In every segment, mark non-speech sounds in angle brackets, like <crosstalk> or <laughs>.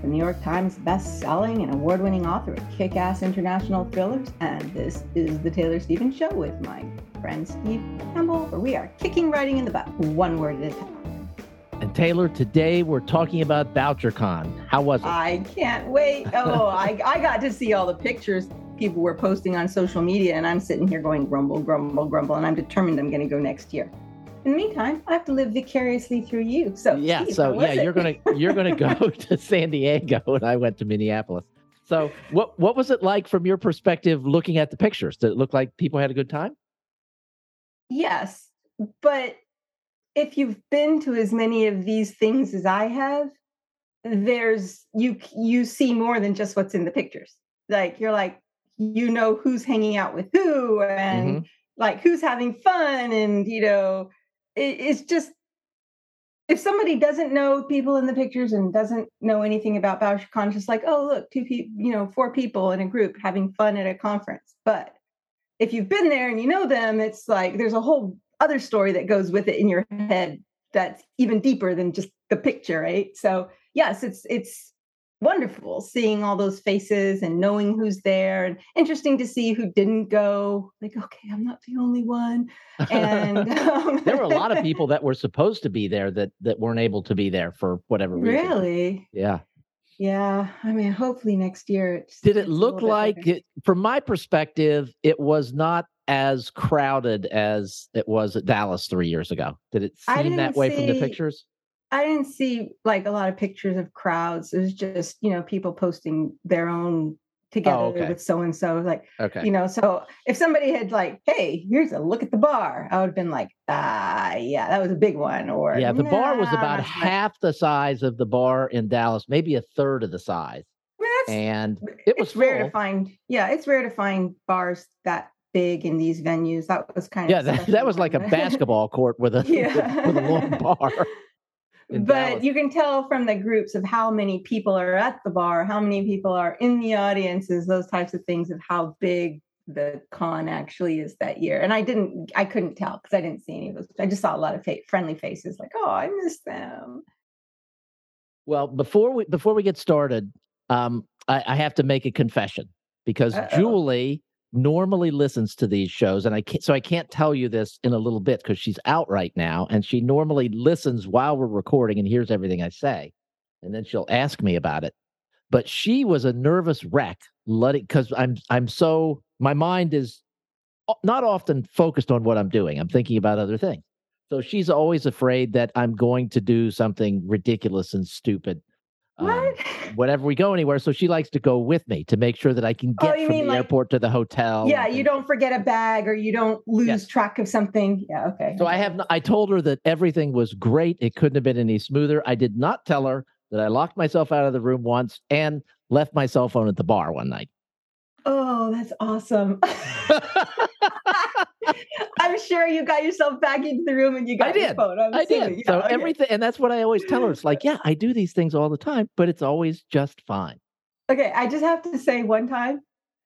The New York Times best-selling and award-winning author of kick-ass international thrillers, and this is the Taylor Stevens Show with my friend Steve Campbell, where we are kicking writing in the butt, one word at a time. And Taylor, today we're talking about BoucherCon. How was it? I can't wait. <laughs> Oh, I, I got to see all the pictures people were posting on social media, and I'm sitting here going grumble, grumble, grumble, and I'm determined I'm going to go next year. In the meantime, I have to live vicariously through you. So yeah, Steve, so yeah, it? you're gonna you're gonna go <laughs> to San Diego, and I went to Minneapolis. So what what was it like from your perspective, looking at the pictures? Did it look like people had a good time? Yes, but if you've been to as many of these things as I have, there's you you see more than just what's in the pictures. Like you're like you know who's hanging out with who and mm-hmm. like who's having fun and you know it's just if somebody doesn't know people in the pictures and doesn't know anything about BoucherCon, just like, oh, look, two people, you know, four people in a group having fun at a conference. But if you've been there and you know them, it's like there's a whole other story that goes with it in your head that's even deeper than just the picture, right? So yes, it's it's wonderful seeing all those faces and knowing who's there and interesting to see who didn't go. Like, okay, I'm not the only one. And <laughs> um, there were a lot of <laughs> people that were supposed to be there that that weren't able to be there for whatever reason. Really? Yeah. Yeah. I mean, hopefully next year. Did it look like it, from my perspective, it was not as crowded as it was at Dallas three years ago? Did it seem that way from the pictures? I didn't see like a lot of pictures of crowds. It was just, you know, people posting their own together Oh, okay. with so and so. Like, Okay. you know, so if somebody had like, hey, here's a look at the bar, I would have been like, ah, yeah, that was a big one. Or Yeah, the bar was about half the size of the bar in Dallas, maybe a third of the size. That's, And it was rare to find. Yeah, it's rare to find bars that big in these venues. That was kind Yeah, of that, that was like a <laughs> basketball court with a <laughs> Yeah. with a long bar. But Dallas. you can tell from the groups of how many people are at the bar, how many people are in the audiences, those types of things of how big the con actually is that year. And I didn't, I couldn't tell because I didn't see any of those. I just saw a lot of fa- friendly faces, like, oh, I miss them. Well, before we before we get started, um, I, I have to make a confession because Uh-oh. Julie normally listens to these shows, and I can't, so I can't tell you this in a little bit because she's out right now, and she normally listens while we're recording and hears everything I say, and then she'll ask me about it. But she was a nervous wreck, letting because I'm I'm so my mind is not often focused on what I'm doing. I'm thinking about other things. So she's always afraid that I'm going to do something ridiculous and stupid. Um, <laughs> whenever we go anywhere. So she likes to go with me to make sure that I can Oh, get you from the like- airport to the hotel. yeah, you don't forget a bag or you don't lose Yes. track of something. Yeah, okay. So I have. I told her that everything was great. It couldn't have been any smoother. I did not tell her that I locked myself out of the room once and left my cell phone at the bar one night. Oh, that's awesome. <laughs> <laughs> I'm sure you got yourself back into the room and you got your did. phone. I'm I assuming. did. Yeah, so okay. everything, and that's what I always tell her. It's like, yeah, I do these things all the time, but it's always just fine. Okay, I just have to say one time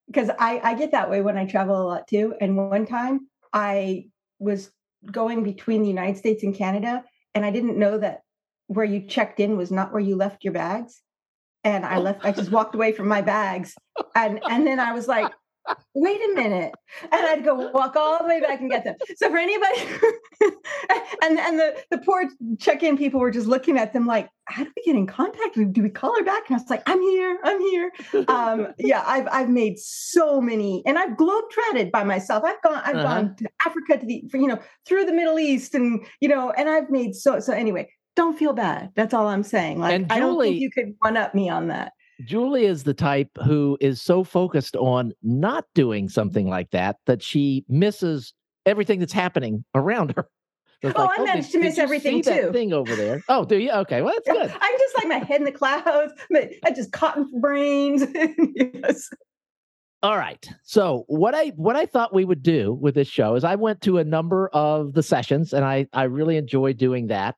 because I I get that way when I travel a lot too. And one time I was going between the United States and Canada, and I didn't know that where you checked in was not where you left your bags. And I oh. left. I just walked away from my bags, and and then I was like, wait a minute, and I'd go walk all the way back and get them. So for anybody, <laughs> and and the the poor check-in people were just looking at them like, how do we get in contact? Do we call her back? And I was like, I'm here, I'm here um yeah i've i've made so many and i've globe trotted by myself i've gone i've Uh-huh. gone to africa to the you know through the middle east and you know and i've made so so anyway don't feel bad that's all i'm saying like And i don't think you could one up me on that Julie is the type who is so focused on not doing something like that that she misses everything that's happening around her. <laughs> So Oh, like, I oh, managed to did miss everything too." thing over there. Oh, do you? Okay, well that's <laughs> good. i'm just like my head in the clouds <laughs> i just cotton brains yes All right. So what I what I thought we would do with this show is I went to a number of the sessions and I I really enjoyed doing that.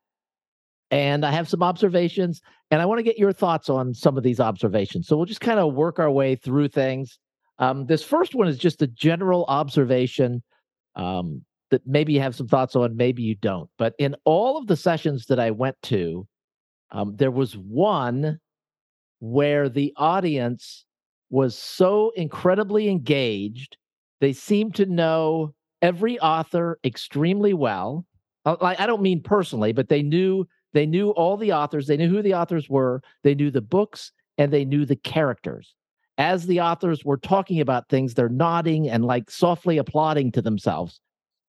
And I have some observations and I want to get your thoughts on some of these observations. So we'll just kind of work our way through things. Um, this first one is just a general observation um, that maybe you have some thoughts on, maybe you don't. But in all of the sessions that I went to, um, there was one where the audience was so incredibly engaged. They seemed to know every author extremely well. Uh, I don't mean personally, but they knew they knew all the authors. They knew who the authors were. They knew the books and they knew the characters. As the authors were talking about things, they're nodding and like softly applauding to themselves.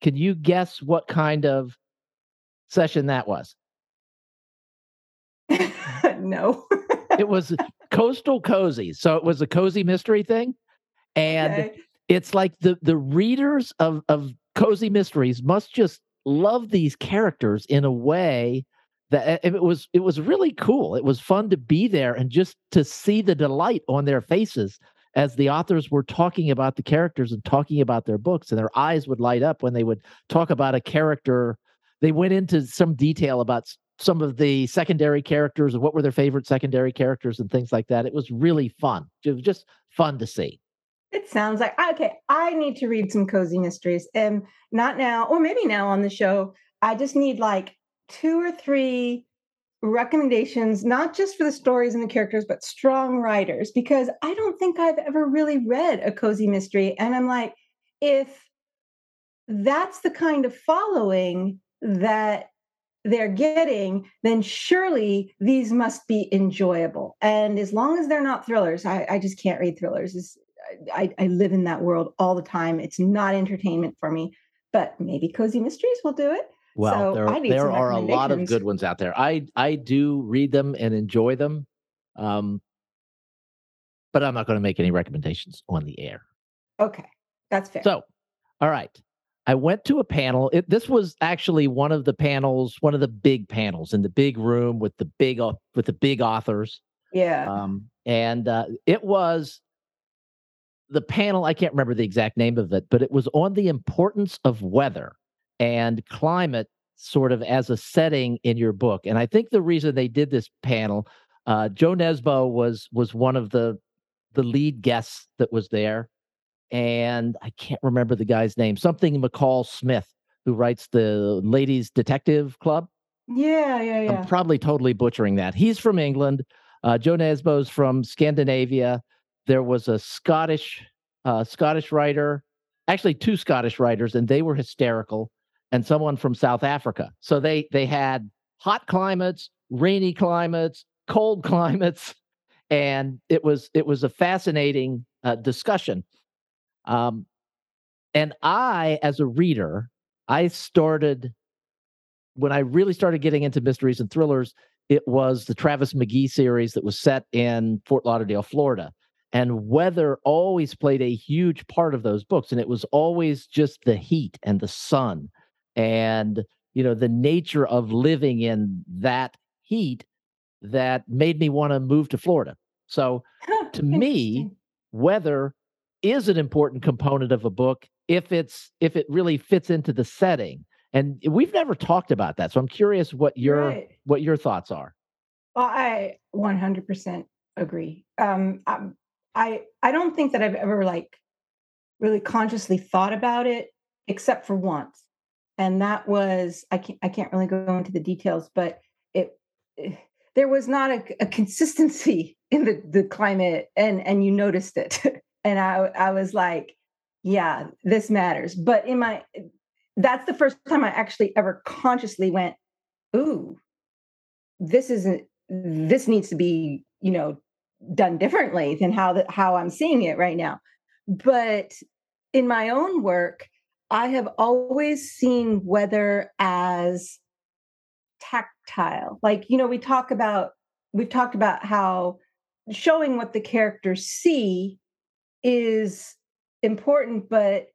Can you guess what kind of session that was? <laughs> no. it was coastal cozy. So it was a cozy mystery thing. And okay. it's like the the readers of of cozy mysteries must just love these characters in a way that eh, it was it was really cool. It was fun to be there and just to see the delight on their faces as the authors were talking about the characters and talking about their books and their eyes would light up when they would talk about a character they went into some detail about some of the secondary characters and what were their favorite secondary characters and things like that. It was really fun. It was just fun to see. It sounds like okay. I need to read some cozy mysteries, and not now, or maybe now on the show. I just need like two or three recommendations, not just for the stories and the characters, but strong writers, because I don't think I've ever really read a cozy mystery. And I'm like, if that's the kind of following that they're getting, then surely these must be enjoyable. And as long as they're not thrillers, I, I just can't read thrillers. It's, I, I live in that world all the time. It's not entertainment for me, but maybe cozy mysteries will do it. Well, so there, there are a lot of good ones out there. I I do read them and enjoy them, um, but I'm not going to make any recommendations on the air. Okay, that's fair. So, all right. I went to a panel. It, this was actually one of the panels, one of the big panels in the big room with the big with the big authors. Yeah. Um, and uh, it was the panel. I can't remember the exact name of it, but it was on the importance of weather and climate, sort of as a setting in your book. And I think the reason they did this panel, uh, Jo Nesbø was was one of the the lead guests that was there and I can't remember the guy's name, something McCall Smith, who writes the Ladies Detective Club. Yeah, yeah, yeah. I'm probably totally butchering that. He's from England. Uh, Jo Nesbø's from Scandinavia. There was a Scottish uh, Scottish writer, actually two Scottish writers, and they were hysterical. And someone from South Africa. So they they had hot climates, rainy climates, cold <laughs> climates, and it was it was a fascinating uh, discussion. Um, and I, as a reader, I started when I really started getting into mysteries and thrillers. It was the Travis McGee series that was set in Fort Lauderdale, Florida. And weather always played a huge part of those books. And it was always just the heat and the sun and, you know, the nature of living in that heat that made me want to move to Florida. So to me, weather is an important component of a book if it's if it really fits into the setting and we've never talked about that so i'm curious what your right. what your thoughts are well i 100% agree um I'm, i i don't think that i've ever like really consciously thought about it except for once and that was i can't i can't really go into the details but it, it eh, there was not a, a consistency <laughs> in the the climate and and you noticed it <laughs> and I I was like, yeah, this matters. But in my that's the first time I actually ever consciously went, ooh, this isn't this needs to be, you know, done differently than how that how I'm seeing it right now. But in my own work, I have always seen weather as tactile. Like, you know, we talk about we've talked about how showing what the characters see is important, but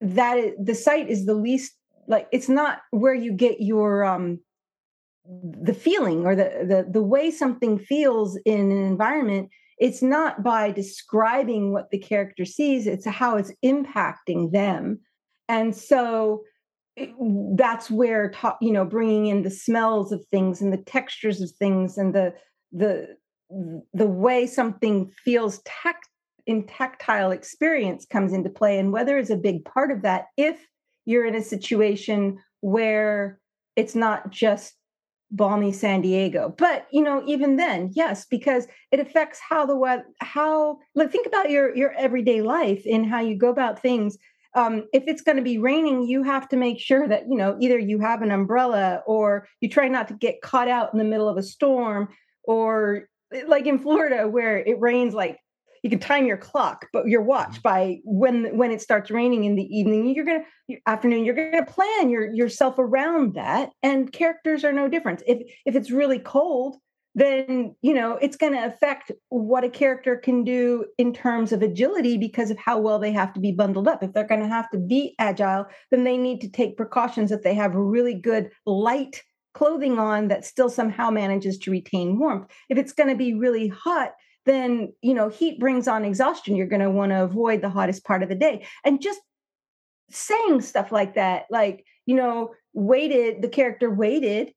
that is, the sight is the least like it's not where you get your um the feeling or the the the way something feels in an environment it's not by describing what the character sees it's how it's impacting them and so that's where ta- you know bringing in the smells of things and the textures of things and the the the way something feels tact in tactile experience comes into play and weather is a big part of that if you're in a situation where it's not just balmy San Diego. But you know, even then, yes, because it affects how the weather, how like think about your your everyday life and how you go about things. Um, if it's going to be raining, you have to make sure that you know either you have an umbrella or you try not to get caught out in the middle of a storm, or like in Florida where it rains like you can time your clock but your watch mm-hmm. by when when it starts raining in the evening you're gonna afternoon you're gonna plan your yourself around that and characters are no different if if it's really cold then you know it's going to affect what a character can do in terms of agility because of how well they have to be bundled up. If they're going to have to be agile then they need to take precautions that they have really good light clothing on that still somehow manages to retain warmth. If it's going to be really hot then you know heat brings on exhaustion. You're going to want to avoid the hottest part of the day. And just saying stuff like that like you know waited the character waited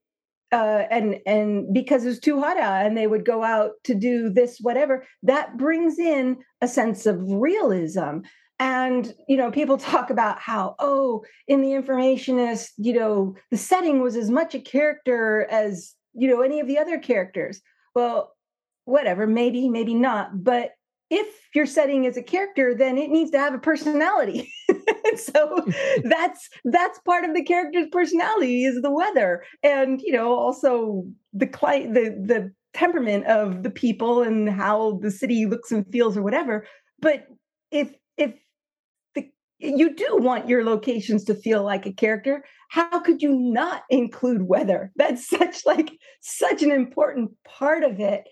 uh, and and because it was too hot out and they would go out to do this whatever that brings in a sense of realism and you know people <laughs> talk about how oh in the informationist you know the setting was as much a character as you know any of the other characters well whatever, maybe, maybe not. But if your setting is a character, then it needs to have a personality. <laughs> <laughs> so that's that's part of the character's personality is the weather, and you know also the client, the the temperament of the people and how the city looks and feels or whatever. But if if the you do want your locations to feel like a character, how could you not include weather? That's <laughs> such like such an important part of it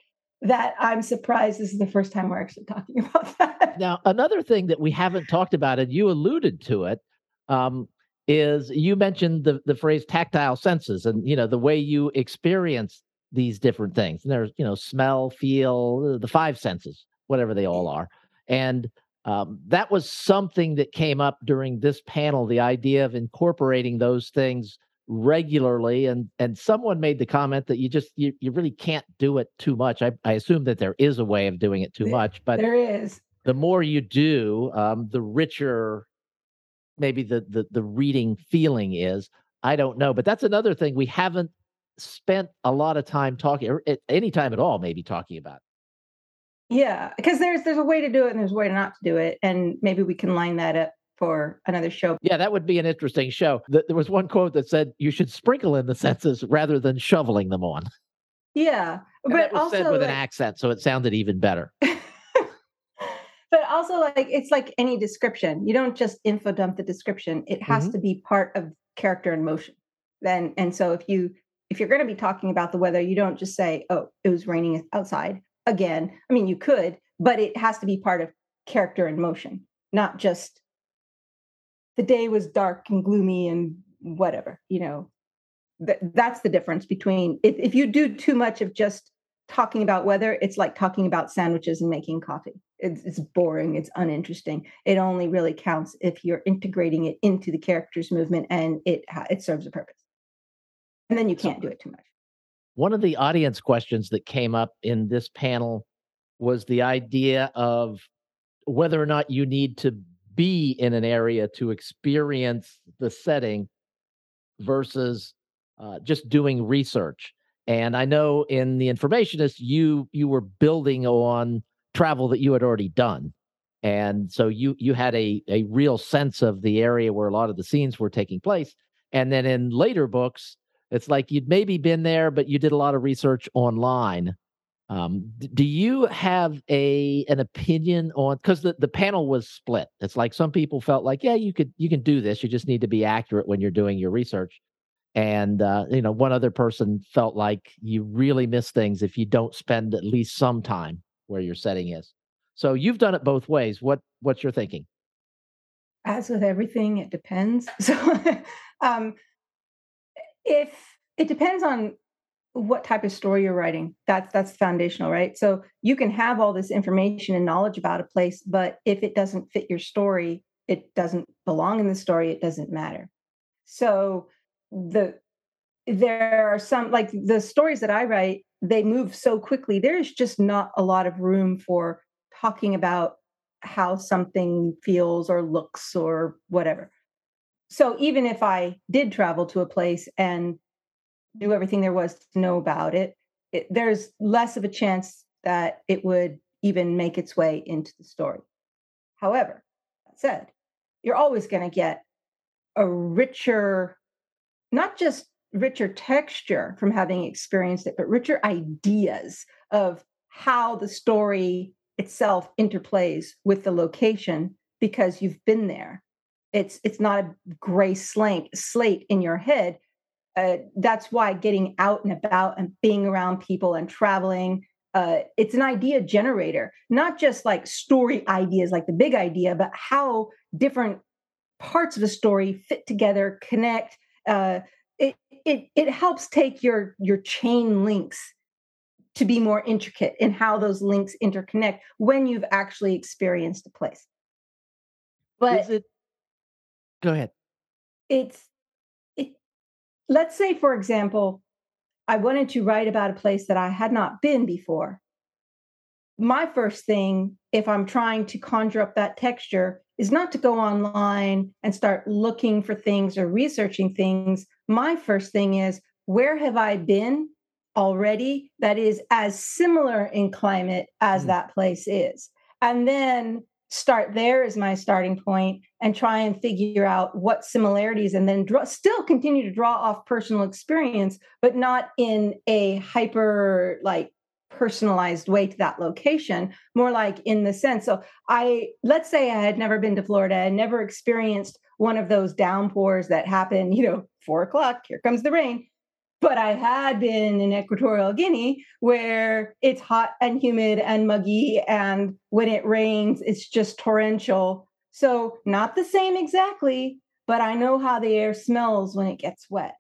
that I'm surprised this is the first time we're actually talking <laughs> about that. Now, another thing that we haven't talked about, and you alluded to it, um, is you mentioned the the phrase tactile senses, and you know the way you experience these different things. And there's you know smell, feel, the five senses, whatever they all are, and um, that was something that came up during this panel. The idea of incorporating those things regularly and and someone made the comment that you just you, you really can't do it too much. I, I assume that there is a way of doing it too much but there is. the more you do um, the richer maybe the, the the reading feeling is. I don't know but that's another thing we haven't spent a lot of time talking or at any time at all maybe talking about. Yeah because there's there's a way to do it and there's a way not to do it and maybe we can line that up for another show. Yeah, that would be an interesting show. There was one quote that said you should sprinkle in the senses rather than shoveling them on. Yeah, and but also with like, an accent, so it sounded even better. <laughs> but also, like it's like any description. You don't just info dump the description. It has mm-hmm. to be part of character and motion. Then, and so if you if you're going to be talking about the weather, you don't just say, "Oh, it was raining outside again." I mean, you could, but it has to be part of character and motion, not just the day was dark and gloomy and whatever you know? Th- that's the difference between if, if you do too much of just talking about weather it's like talking about sandwiches and making coffee. It's, it's boring it's uninteresting. It only really counts if you're integrating it into the character's movement and it it serves a purpose. And then you can't do it too much. One of the audience questions that came up in this panel was the idea of whether or not you need to be in an area to experience the setting versus uh, just doing research. And I know in the informationist, you you were building on travel that you had already done, and so you you had a a real sense of the area where a lot of the scenes were taking place. And then in later books, it's like you'd maybe been there, but you did a lot of research online um, do you have a an opinion on because the, the panel was split? It's like some people felt like, yeah, you could you can do this. You just need to be accurate when you're doing your research. And uh, you know, one other person felt like you really miss things if you don't spend at least some time where your setting is. So you've done it both ways. What what's your thinking? As with everything, it depends. <laughs> So um if it depends on what type of story you're writing. That's that's foundational, right? So you can have all this information and knowledge about a place, but if it doesn't fit your story, it doesn't belong in the story, it doesn't matter. So the there are some like the stories that I write, they move so quickly. There's just not a lot of room for talking about how something feels or looks or whatever. So even if I did travel to a place and knew everything there was to know about it, it there's less of a chance that it would even make its way into the story. However, that said, you're always going to get a richer, not just richer texture from having experienced it, but richer ideas of how the story itself interplays with the location because you've been there. It's it's not a gray slate slate in your head uh, that's why getting out and about and being around people and traveling uh, it's an idea generator not just like story ideas like the big idea but how different parts of a story fit together connect uh, it, it it helps take your your chain links to be more intricate in how those links interconnect when you've actually experienced a place. But it, go ahead. It's let's say, for example, I wanted to write about a place that I had not been before. My first thing, if I'm trying to conjure up that texture, is not to go online and start looking for things or researching things. My first thing is, where have I been already that is as similar in climate as mm. that place is? And then start there as my starting point and try and figure out what similarities and then draw, still continue to draw off personal experience but not in a hyper like personalized way to that location. More like in the sense so i let's say i had never been to florida and never experienced one of those downpours that happen you know four o'clock here comes the rain but I had been in Equatorial Guinea where it's hot and humid and muggy. And when it rains, it's just torrential. So, not the same exactly, but I know how the air smells when it gets wet.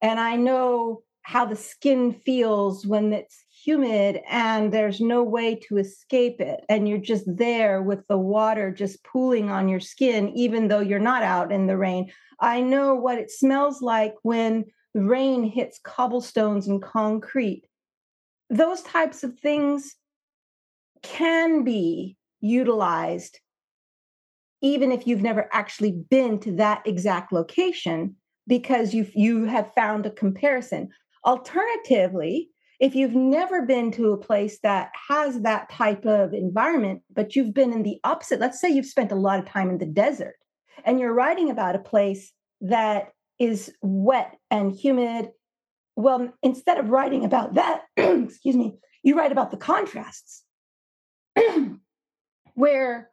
And I know how the skin feels when it's humid and there's no way to escape it. And you're just there with the water just pooling on your skin, even though you're not out in the rain. I know what it smells like when rain hits cobblestones and concrete. Those types of things can be utilized even if you've never actually been to that exact location because you you have found a comparison alternatively if you've never been to a place that has that type of environment but you've been in the opposite let's say you've spent a lot of time in the desert and you're writing about a place that is wet and humid. Well, instead of writing about that, <clears throat> excuse me, you write about the contrasts <clears throat> where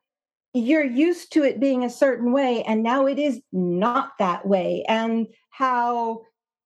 you're used to it being a certain way and now it is not that way and how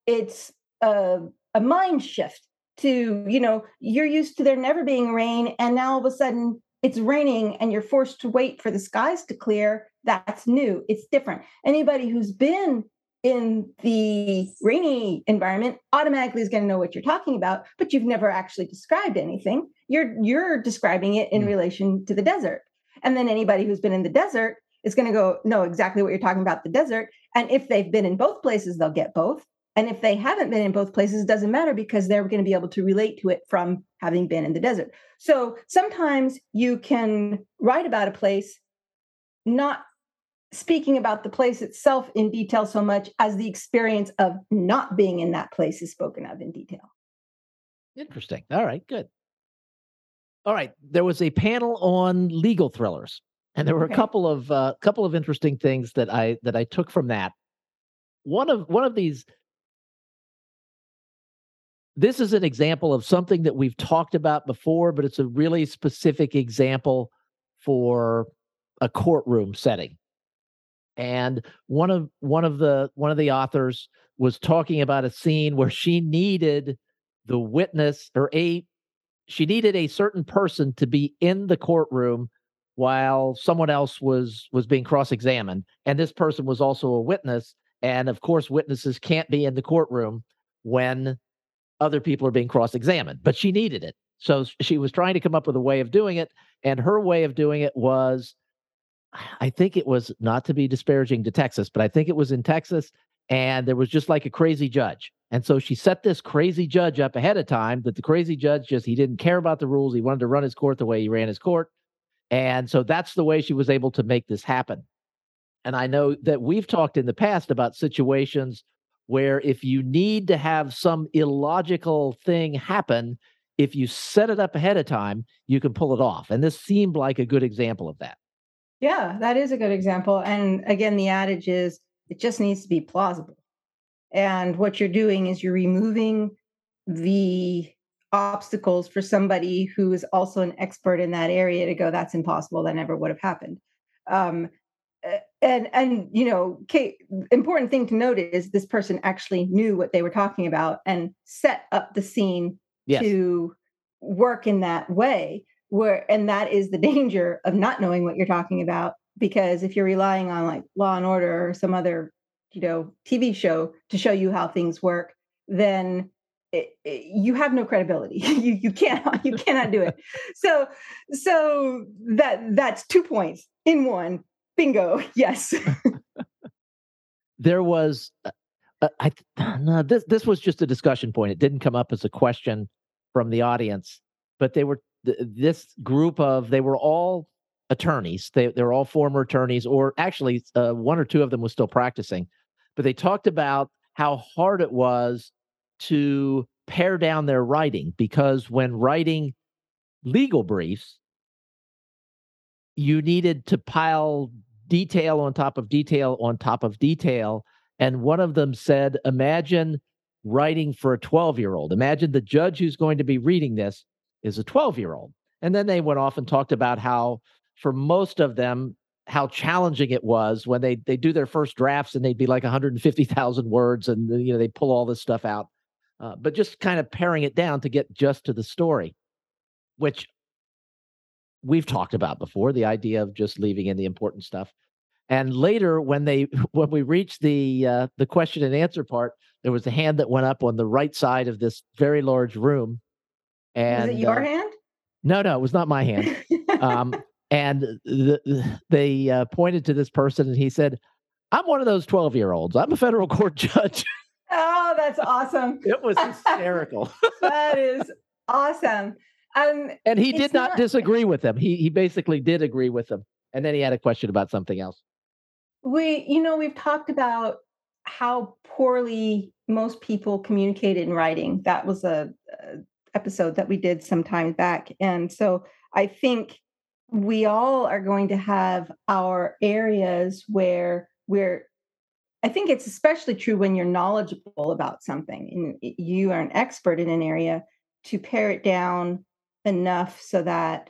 it's a, a mind shift to you know you're used to there never being rain and now all of a sudden it's raining and you're forced to wait for the skies to clear. That's new. It's different. Anybody who's been in the rainy environment automatically is going to know what you're talking about but you've never actually described anything. You're you're describing it in mm. relation to the desert. And then anybody who's been in the desert is going to go know exactly what you're talking about the desert. And if they've been in both places they'll get both. And if they haven't been in both places it doesn't matter because they're going to be able to relate to it from having been in the desert. So sometimes you can write about a place not speaking about the place itself in detail so much as the experience of not being in that place is spoken of in detail. Interesting. All right, good. All right, there was a panel on legal thrillers, and there were okay. a couple of uh, couple of interesting things that I that I took from that. One of one of these this is an example of something that we've talked about before, but it's a really specific example for a courtroom setting and one of one of the one of the authors was talking about a scene where she needed the witness or a she needed a certain person to be in the courtroom while someone else was was being cross-examined and this person was also a witness and of course witnesses can't be in the courtroom when other people are being cross examined, but she needed it. So she was trying to come up with a way of doing it. And her way of doing it was, I think it was not to be disparaging to Texas, but I think it was in Texas. And there was just like a crazy judge. And so she set this crazy judge up ahead of time that the crazy judge just, he didn't care about the rules. He wanted to run his court the way he ran his court. And so that's the way she was able to make this happen. And I know that we've talked in the past about situations where if you need to have some illogical thing happen, if you set it up ahead of time, you can pull it off. And this seemed like a good example of that. Yeah, that is a good example. And again, the adage is it just needs to be plausible. And what you're doing is you're removing the obstacles for somebody who is also an expert in that area to go, that's impossible. That never would have happened. Um, and and you know Kate, important thing to note is this person actually knew what they were talking about and set up the scene yes. to work in that way where and that is the <laughs> danger of not knowing what you're talking about because if you're relying on like law and order or some other you know tv show to show you how things work then it, it, you have no credibility. <laughs> You you can't you cannot do it. <laughs> So so that that's two points in one. Bingo. Yes. There was uh, uh i <sighs> no, this this was just a discussion point. It didn't come up as a question from the audience but they were this group of they were all attorneys they, they were all former attorneys or actually uh, one or two of them was still practicing but they talked about how hard it was to pare down their writing because when writing legal briefs, you needed to pile detail on top of detail on top of detail. And one of them said, Imagine writing for a 12 year old. Imagine the judge who's going to be reading this is a 12 year old. And then they went off and talked about how, for most of them, how challenging it was when they they do their first drafts and they'd be like 150,000 words and you know they pull all this stuff out uh, but just kind of paring it down to get just to the story, which we've talked about before the idea of just leaving in the important stuff. And later, when they <laughs> when we reached the uh, the question and answer part, there was a hand that went up on the right side of this very large room. And was it your uh, hand? No, no, it was not my hand. um, <laughs> and the, they uh, pointed to this person, and he said, "I'm one of those twelve year olds. I'm a federal court <laughs> judge." Oh, that's awesome. It was <laughs> hysterical. that is awesome. Um, and he did not, not disagree with them. He he basically did agree with them. And then he had a question about something else. We, you know, we've talked about how poorly most people communicate in writing. That was a, a episode that we did some time back. And so I think we all are going to have our areas where we're I think it's especially true when you're knowledgeable about something and you are an expert in an area to pare it down enough so that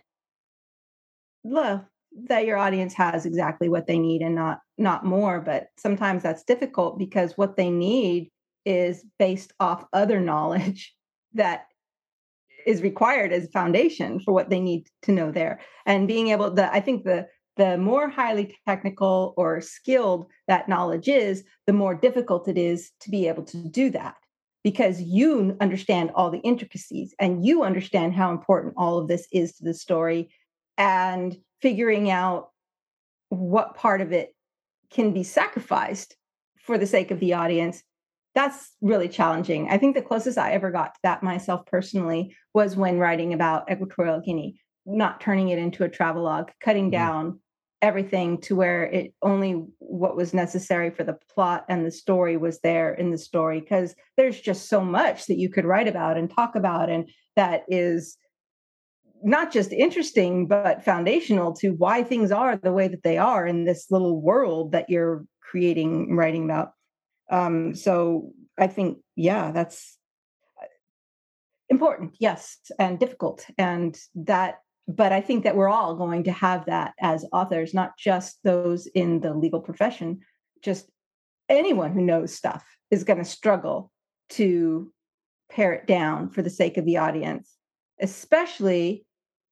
well, that your audience has exactly what they need and not not more but sometimes that's difficult because what they need is based off other <laughs> knowledge that is required as a foundation for what they need to know there. And being able to i think the the more highly technical or skilled that knowledge is, the more difficult it is to be able to do that. Because you understand all the intricacies and you understand how important all of this is to the story and figuring out what part of it can be sacrificed for the sake of the audience that's really challenging i think the closest i ever got to that myself personally was when writing about equatorial guinea not turning it into a travelogue cutting mm-hmm. down everything to where it only what was necessary for the plot and the story was there in the story because there's just so much that you could write about and talk about and that is not just interesting but foundational to why things are the way that they are in this little world that you're creating writing about um, so i think yeah that's uh, important yes and difficult and that but I think that we're all going to have that as authors, not just those in the legal profession, just anyone who knows stuff is going to struggle to pare it down for the sake of the audience, especially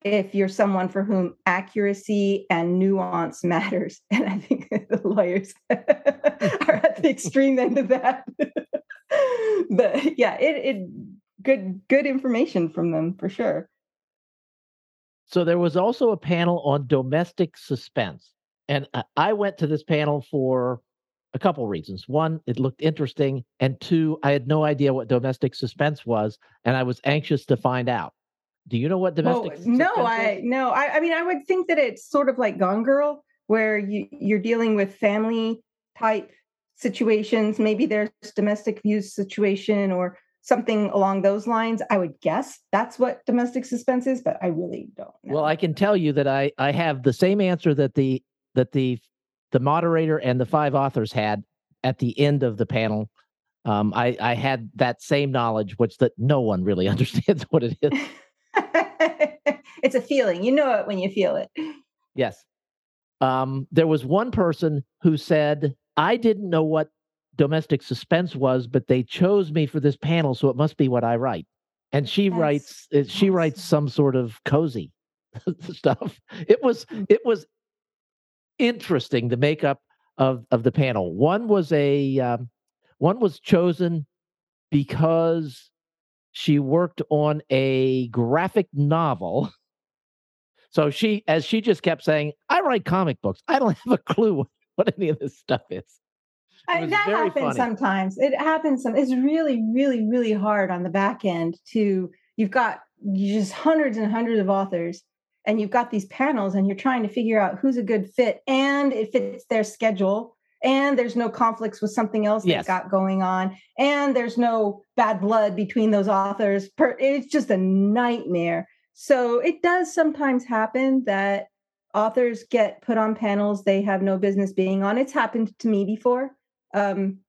if you're someone for whom accuracy and nuance matters. <laughs> And I think <laughs> the lawyers <laughs> are at the extreme end of that. but yeah, it, it good good information from them for sure. So there was also a panel on domestic suspense. And I went to this panel for a couple reasons. One, it looked interesting. And two, I had no idea what domestic suspense was. And I was anxious to find out. Do you know what domestic well, no i no I, I mean i would think that it's sort of like gone girl where you you're dealing with family type situations maybe there's domestic abuse situation or something along those lines. I would guess that's what domestic suspense is, but I really don't know. Well, I can tell you that I I have the same answer that the that the the moderator and the five authors had at the end of the panel. Um, I I had that same knowledge, which that no one really <laughs> understands what it is. <laughs> <laughs> it's a feeling. You know it when you feel it. Yes. Um, there was one person who said, I didn't know what domestic suspense was, but they chose me for this panel, so it must be what I write. And she That's writes awesome. she writes some sort of cozy <laughs> stuff. It was mm. it was interesting the makeup of of the panel. One was a um, one was chosen because she worked on a graphic novel. So she, as she just kept saying, I write comic books. I don't <laughs> have a clue what any of this stuff is. I, that happens funny. sometimes. It happens. Some, it's really, really, really hard on the back end to. You've got just hundreds and hundreds of authors, and you've got these panels, and you're trying to figure out who's a good fit, and it fits their schedule, and there's no conflicts with something else yes. they've got going on, and there's no bad blood between those authors. It's just a nightmare. So it does sometimes happen that authors get put on panels they have no business being on. It's happened to me before um,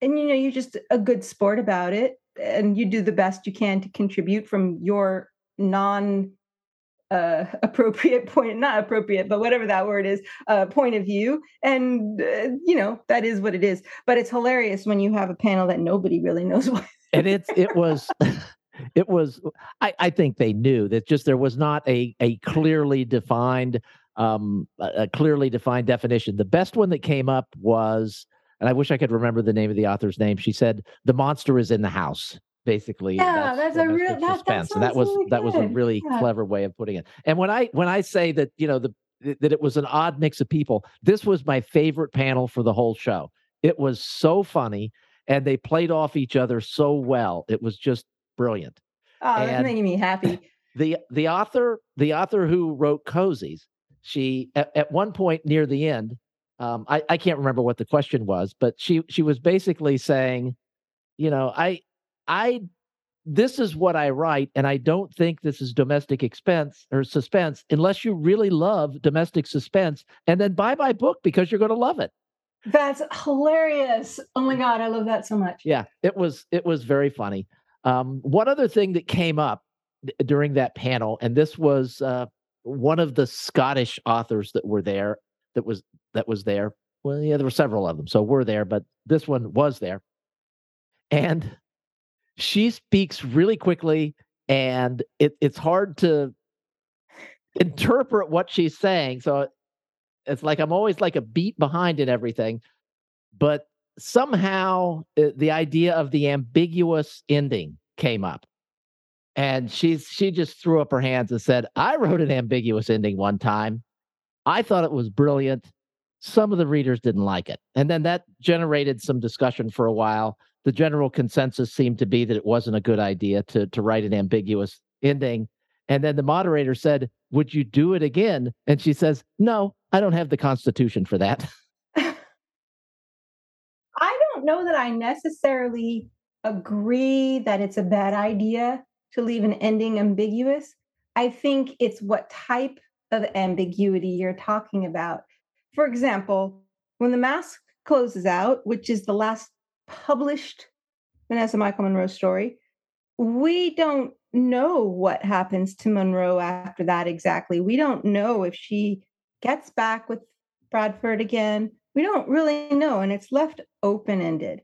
and you know you're just a good sport about it and you do the best you can to contribute from your non uh, appropriate <laughs> point not appropriate but whatever that word is uh, point of view and uh, you know that is what it is but it's hilarious when you have a panel that nobody really knows <laughs> what and it's it was <laughs> it was I, I think they knew that just there was not a a clearly defined um a clearly defined definition the best one that came up was and I wish I could remember the name of the author's name. She said the monster is in the house. Basically, yeah, that's, that's a real that. That, that was really that was a really yeah. clever way of putting it. And when I when I say that you know the that it was an odd mix of people, this was my favorite panel for the whole show. It was so funny, and they played off each other so well. It was just brilliant. Oh, and that's making me happy. <laughs> The the author the author who wrote cozies, she at, at one point near the end um, I, I can't remember what the question was, but she she was basically saying, you know, I I this is what I write, and I don't think this is domestic expense or suspense unless you really love domestic suspense, and then buy my book because you're going to love it. That's hilarious! Oh my god, I love that so much. Yeah, it was it was very funny. Um, one other thing that came up during that panel, and this was uh, one of the Scottish authors that were there, that was that was there. Well, yeah, there were several of them, so we're there, but this one was there. And she speaks really quickly, and it, it's hard to interpret what she's saying. So it's like I'm always like a beat behind in everything. But somehow uh, the idea of the ambiguous ending came up. And she's she just threw up her hands and said, I wrote an ambiguous ending one time. I thought it was brilliant. Some of the readers didn't like it. And then that generated some discussion for a while. The general consensus seemed to be that it wasn't a good idea to, to write an ambiguous ending. And then the moderator said, Would you do it again? And she says, No, I don't have the constitution for that. <laughs> I don't know that I necessarily agree that it's a bad idea to leave an ending ambiguous. I think it's what type of ambiguity you're talking about. For example, when the mask closes out, which is the last published Vanessa Michael Monroe story, we don't know what happens to Monroe after that exactly. We don't know if she gets back with Bradford again. We don't really know, and it's left open ended.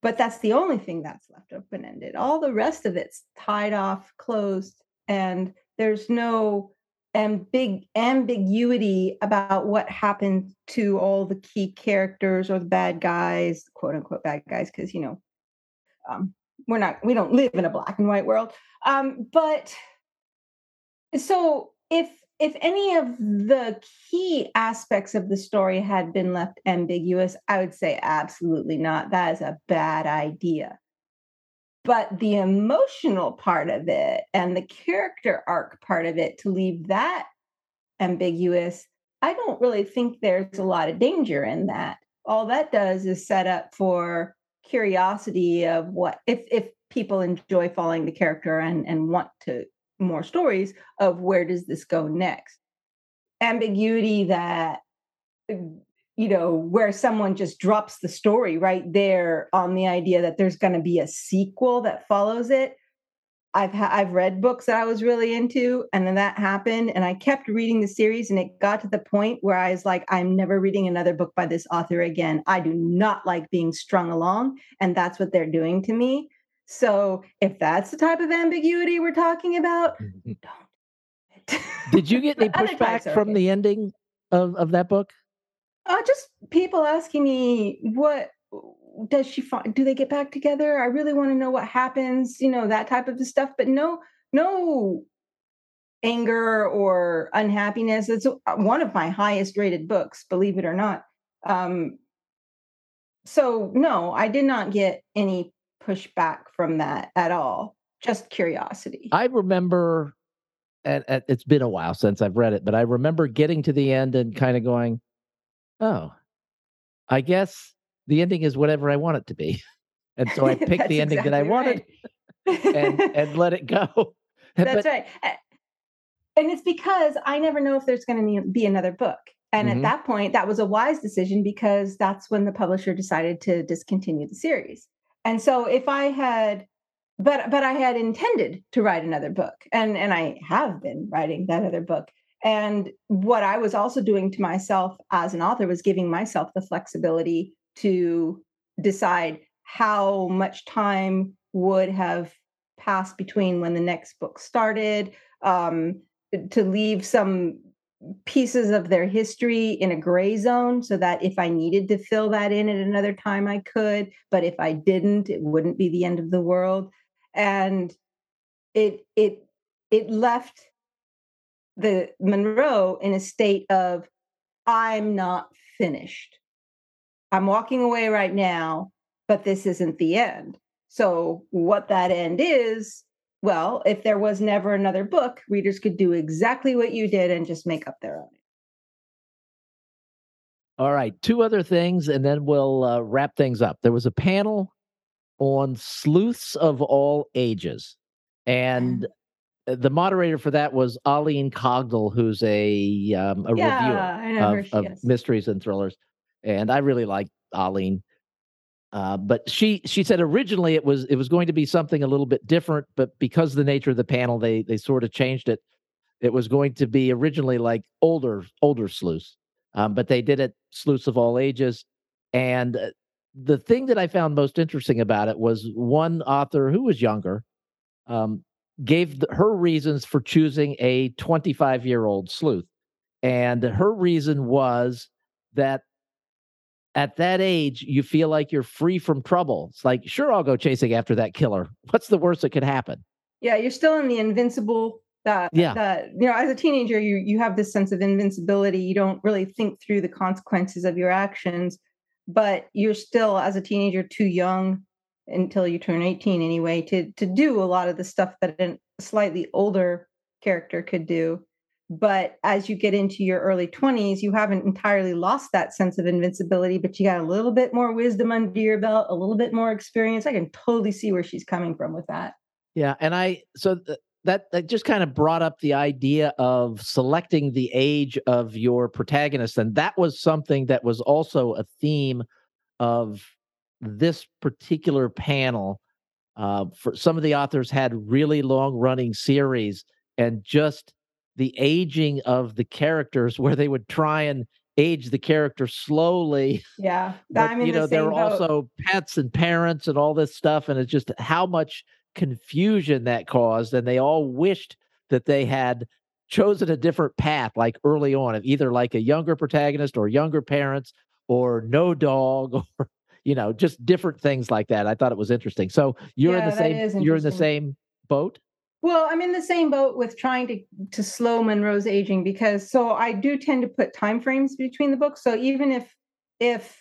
But that's the only thing that's left open ended. All the rest of it's tied off, closed, and there's no and big ambiguity about what happened to all the key characters or the bad guys, quote unquote bad guys, because you know, um, we're not we don't live in a black and white world. Um, but so if if any of the key aspects of the story had been left ambiguous, I would say absolutely not. That is a bad idea. But the emotional part of it and the character arc part of it, to leave that ambiguous, I don't really think there's a lot of danger in that. All that does is set up for curiosity of what if if people enjoy following the character and and want to more stories of where does this go next ambiguity that uh, you know where someone just drops the story right there on the idea that there's going to be a sequel that follows it I've ha- I've read books that I was really into, and then that happened, and I kept reading the series, and it got to the point where I was like, I'm never reading another book by this author again. I do not like being strung along, and that's what they're doing to me. So if that's the type of ambiguity we're talking about, mm-hmm. don't. Did you get any <laughs> pushback from okay. the ending of, of that book? Uh, just people asking me what does she find do they get back together? I really want to know what happens you know that type of stuff but no no anger or unhappiness. It's one of my highest rated books believe it or not. Um so no i did not get any pushback from that at all just curiosity. I remember and, and it's been a while since i've read it but i remember getting to the end and kind of going oh i guess the ending is whatever I want it to be. <laughs> And so I <laughs> picked the ending exactly that I wanted right. and and let it go. <laughs> That's but, right. And it's because I never know if there's going to be another book. And mm-hmm. at that point, that was a wise decision because that's when the publisher decided to discontinue the series. And so if I had but but I had intended to write another book and and I have been writing that other book. And what I was also doing to myself as an author was giving myself the flexibility to decide how much time would have passed between when the next book started, um, to leave some pieces of their history in a gray zone so that if I needed to fill that in at another time, I could. But if I didn't, it wouldn't be the end of the world. And it it it left the Munroe in a state of I'm not finished. I'm walking away right now, but this isn't the end. So, what that end is, well, if there was never another book, readers could do exactly what you did and just make up their own. All right, two other things, and then we'll uh, wrap things up. There was a panel on sleuths of all ages, and. The moderator for that was Aline Cogdell, who's a um, a yeah, reviewer of, of mysteries and thrillers and I really like Aline. Uh, but she she said originally it was it was going to be something a little bit different, but because of the nature of the panel, they they sort of changed it. It was going to be originally like older older sleuths, um, but they did it sleuths of all ages. And uh, the thing that I found most interesting about it was one author who was younger um, gave her reasons for choosing a 25 year old sleuth, and her reason was that at that age, you feel like you're free from trouble. It's like, sure, I'll go chasing after that killer. <laughs> What's the worst that could happen? Yeah, you're still in the invincible. That yeah. That you know, as a teenager, you you have this sense of invincibility. You don't really think through the consequences of your actions, but you're still, as a teenager, too young until you turn 18 anyway to to do a lot of the stuff that a slightly older character could do. But as you get into your early 20s you haven't entirely lost that sense of invincibility but you got a little bit more wisdom under your belt a little bit more experience. I can totally see where she's coming from with that. Yeah and i so th- that that just kind of brought up the idea of selecting the age of your protagonist and that was something that was also a theme of this particular panel uh, for some of the authors had really long running series and just the aging of the characters where they would try and age the character slowly. Yeah. <laughs> but, you know, the there are also pets and parents and all this stuff. And it's just how much confusion that caused. And they all wished that they had chosen a different path, like early on, of either like a younger protagonist or younger parents or no dog <laughs> or you know, just different things like that. I thought it was interesting. So you're Yeah, in the same you're in the same boat. Well, I'm in the same boat with trying to to slow Munroe's aging because so I do tend to put time frames between the books. So even if if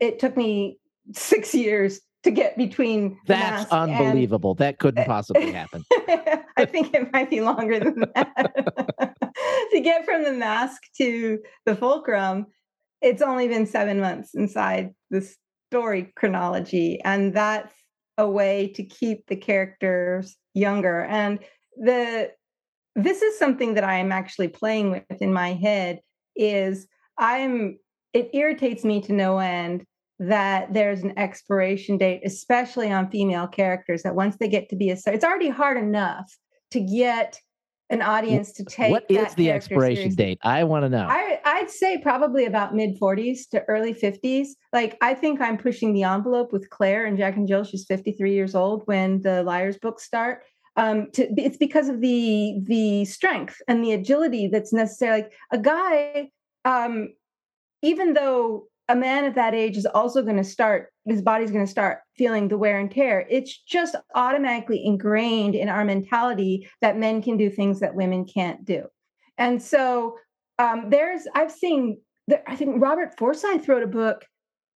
it took me <laughs> six years to get between the That's mask and unbelievable. that couldn't <laughs> possibly happen. I think it might be longer than that. <laughs> to get from the mask to the fulcrum, it's only been seven months inside the story chronology. And that's a way to keep the characters younger. And the this is something that I am actually playing with in my head is I'm it irritates me to no end that there's an expiration date, especially on female characters, that once they get to be a it's already hard enough to get an audience to take what is the expiration seriously. date? I want to know. I, I'd say probably about mid 40s to early 50s. Like, I think I'm pushing the envelope with Claire and Jack and Jill. She's 53 years old when the Liars books start. Um, to, it's because of the the strength and the agility that's necessary. Like a guy, um, even though a man at that age is also going to start, his body's going to start feeling the wear and tear. It's just automatically ingrained in our mentality that men can do things that women can't do. And so um, there's, I've seen, I think Robert Forsyth wrote a book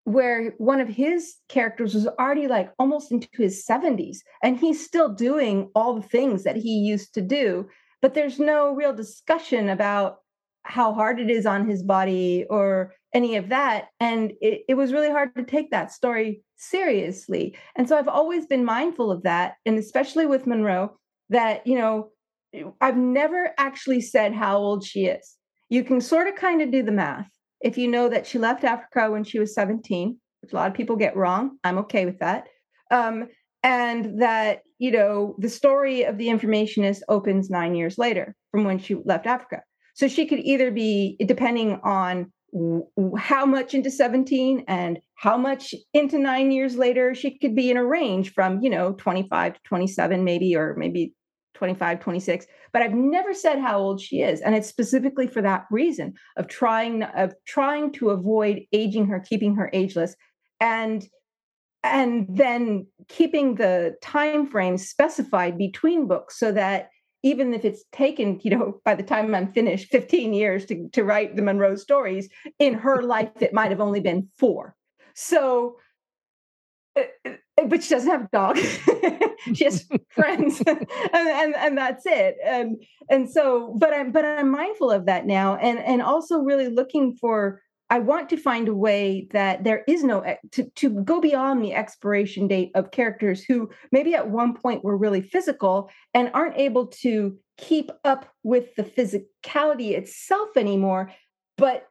where one of his characters was already like almost into his 70s and he's still doing all the things that he used to do but there's no real discussion about how hard it is on his body or any of that and it, it was really hard to take that story seriously and so i've always been mindful of that and especially with munroe that you know i've never actually said how old she is you can sort of kind of do the math if you know that she left Africa when she was 17, which a lot of people get wrong, I'm okay with that. Um, and that, you know, the story of the informationist opens nine years later from when she left Africa. So she could either be, depending on how much into 17 and how much into nine years later, she could be in a range from, you know, 25 to 27, maybe, or maybe 25, 26, but I've never said how old she is. And it's specifically for that reason of trying of trying to avoid aging her, keeping her ageless, and and then keeping the time frame specified between books so that even if it's taken, you know, <laughs> by the time I'm finished 15 years to, to write the Munroe stories, in her <laughs> life it might have only been four. So uh, uh, but she doesn't have a dog. <laughs> she has friends, and, and and that's it. And and so, but I'm but I'm mindful of that now, and and also really looking for. I want to find a way that there is no eh, to to go beyond the expiration date of characters who maybe at one point were really physical and aren't able to keep up with the physicality itself anymore, but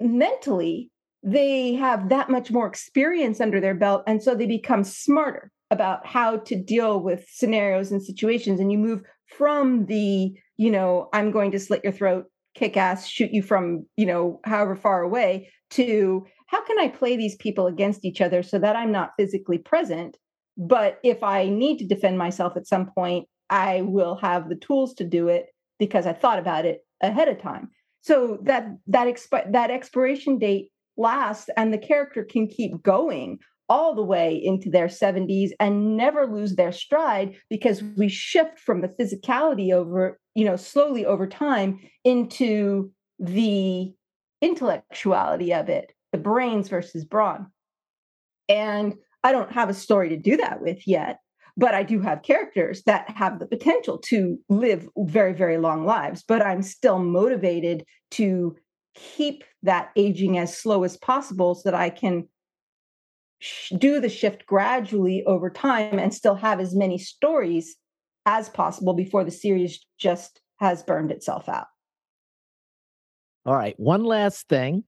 mentally they have that much more experience under their belt and so they become smarter about how to deal with scenarios and situations and you move from the you know i'm going to slit your throat kick ass shoot you from you know however far away to how can i play these people against each other so that i'm not physically present? But if i need to defend myself at some point i will have the tools to do it because i thought about it ahead of time. So that that exp- that expiration date lasts and the character can keep going all the way into their 70s and never lose their stride because we shift from the physicality over you know slowly over time into the intellectuality of it the brains versus brawn. And i don't have a story to do that with yet but i do have characters that have the potential to live very very long lives but i'm still motivated to keep that aging as slow as possible so that I can sh- do the shift gradually over time and still have as many stories as possible before the series just has burned itself out. All right, one last thing.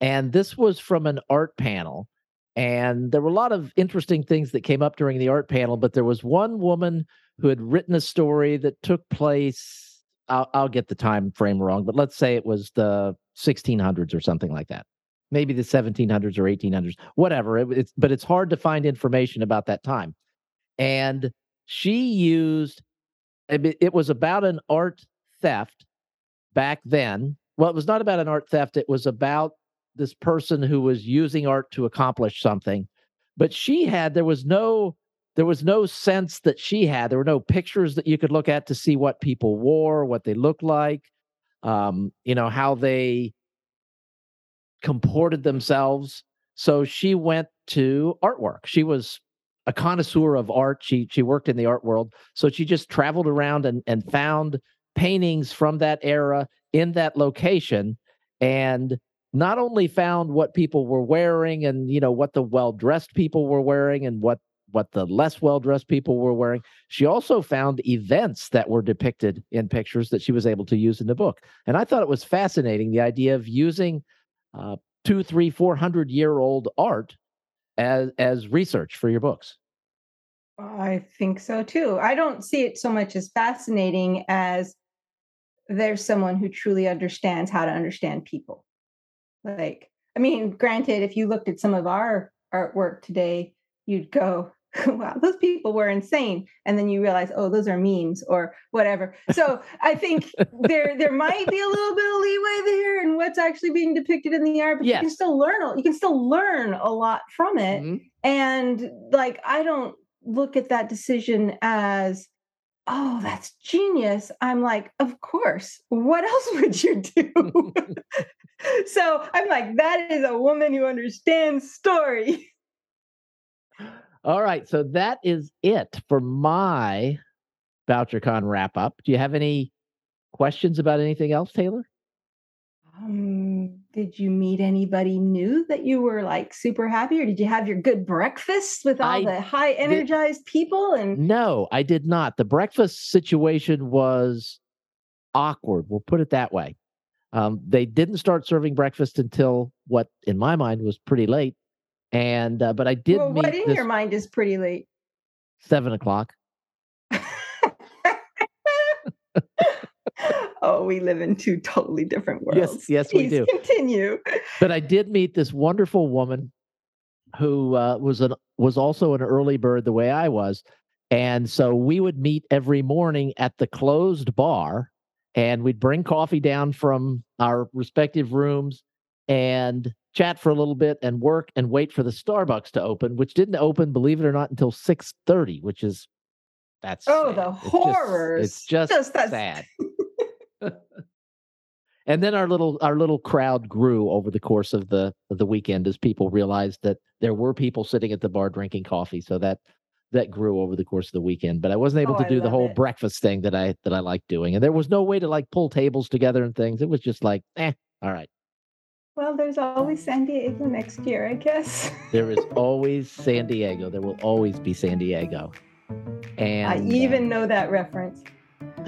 And this was from an art panel. And there were a lot of interesting things that came up during the art panel, but there was one woman who had written a story that took place. I'll, I'll get the time frame wrong, but let's say it was the 1600s or something like that. Maybe the 1700s or 1800s, whatever. It, it's but it's hard to find information about that time. And she used it, was about an art theft back then. Well, it was not about an art theft. It was about this person who was using art to accomplish something but she had there was no there was no sense that she had. There were no pictures that you could look at to see what people wore, what they looked like, um, you know, how they comported themselves. So she went to artwork. She was a connoisseur of art. She she worked in the art world. So she just traveled around and, and found paintings from that era in that location and not only found what people were wearing and you know what the well-dressed people were wearing and what what the less well-dressed people were wearing she also found events that were depicted in pictures that she was able to use in the book and i thought it was fascinating the idea of using uh, two three four hundred year old art as as research for your books. I think so too. I don't see it so much as fascinating as there's someone who truly understands how to understand people. Like, I mean, granted, if you looked at some of our artwork today, you'd go, <laughs> wow, those people were insane. And then you realize, oh, those are memes or whatever. So I think there there might be a little bit of leeway there in what's actually being depicted in the art, but yes. you can still learn you can still learn a lot from it. Mm-hmm. And like I don't look at that decision as oh, that's genius. I'm like, of course. What else <laughs> would you do? <laughs> so I'm like, that is a woman who understands story. All right. So that is it for my BoucherCon wrap up. Do you have any questions about anything else, Taylor? Um, did you meet anybody new that you were like super happy, or did you have your good breakfast with all I the high energized did, people? And no, I did not. The breakfast situation was awkward. We'll put it that way. Um, they didn't start serving breakfast until what, in my mind, was pretty late. And uh, but I did. Well, what in your mind is pretty late? Seven o'clock. <laughs> oh, we live in two totally different worlds. Yes, yes, Please we do. Continue. But I did meet this wonderful woman who uh, was an was also an early bird, the way I was, and so we would meet every morning at the closed bar and we'd bring coffee down from our respective rooms and chat for a little bit and work and wait for the Starbucks to open, which didn't open, believe it or not, until six thirty, which is that's oh sad. the horrors. It's just, it's just, sad. <laughs> <laughs> and then our little our little crowd grew over the course of the of the weekend as people realized that there were people sitting at the bar drinking coffee. So that that grew over the course of the weekend. But I wasn't able oh, to do the whole it. breakfast thing that I that I like doing, and there was no way to like pull tables together and things. It was just like, eh, all right. Well, there's always San Diego next year, I guess. <laughs> there is always San Diego. There will always be San Diego. And I even uh, know that reference.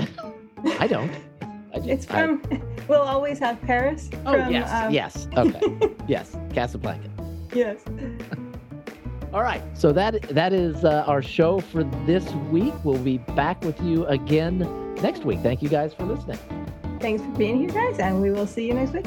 <laughs> I don't. I <laughs> just, it's from. I, we'll always have Paris. Oh from, yes, um, yes, okay, yes, Casablanca. Yes. All right. So that that is uh, our show for this week. We'll be back with you again next week. Thank you guys for listening. Thanks for being here, guys, and we will see you next week.